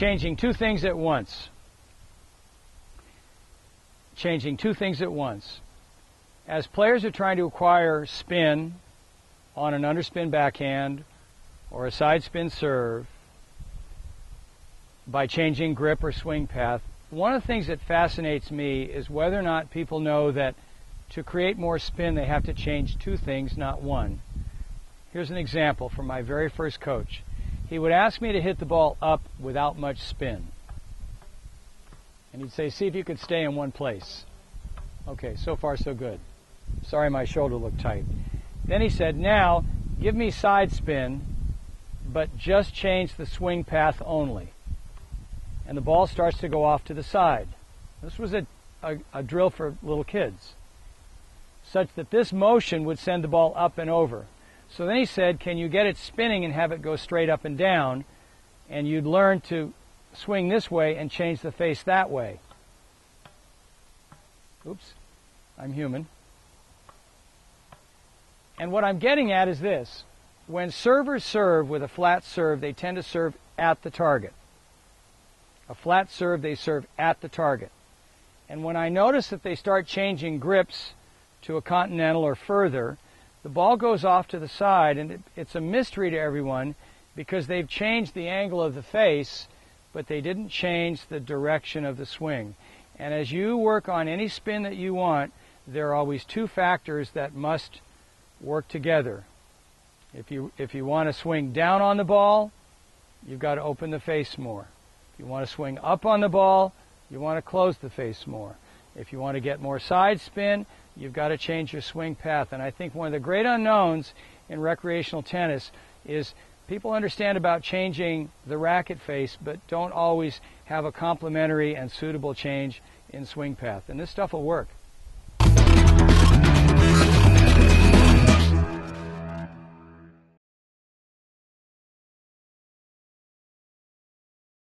changing two things at once. Changing two things at once. As players are trying to acquire spin on an underspin backhand or a side spin serve by changing grip or swing path, one of the things that fascinates me is whether or not people know that to create more spin, they have to change two things, not one. Here's an example from my very first coach. He would ask me to hit the ball up without much spin. And he'd say, see if you could stay in one place. Okay, so far so good. Sorry my shoulder looked tight. Then he said, now give me side spin, but just change the swing path only. And the ball starts to go off to the side. This was a, a, a drill for little kids such that this motion would send the ball up and over. So then he said, can you get it spinning and have it go straight up and down? And you'd learn to swing this way and change the face that way. Oops, I'm human. And what I'm getting at is this. When servers serve with a flat serve, they tend to serve at the target. A flat serve, they serve at the target. And when I notice that they start changing grips to a continental or further, the ball goes off to the side, and it, it's a mystery to everyone because they've changed the angle of the face, but they didn't change the direction of the swing. And as you work on any spin that you want, there are always two factors that must work together. If you, if you want to swing down on the ball, you've got to open the face more. If you want to swing up on the ball, you want to close the face more. If you want to get more side spin, You've got to change your swing path. And I think one of the great unknowns in recreational tennis is people understand about changing the racket face, but don't always have a complementary and suitable change in swing path. And this stuff will work.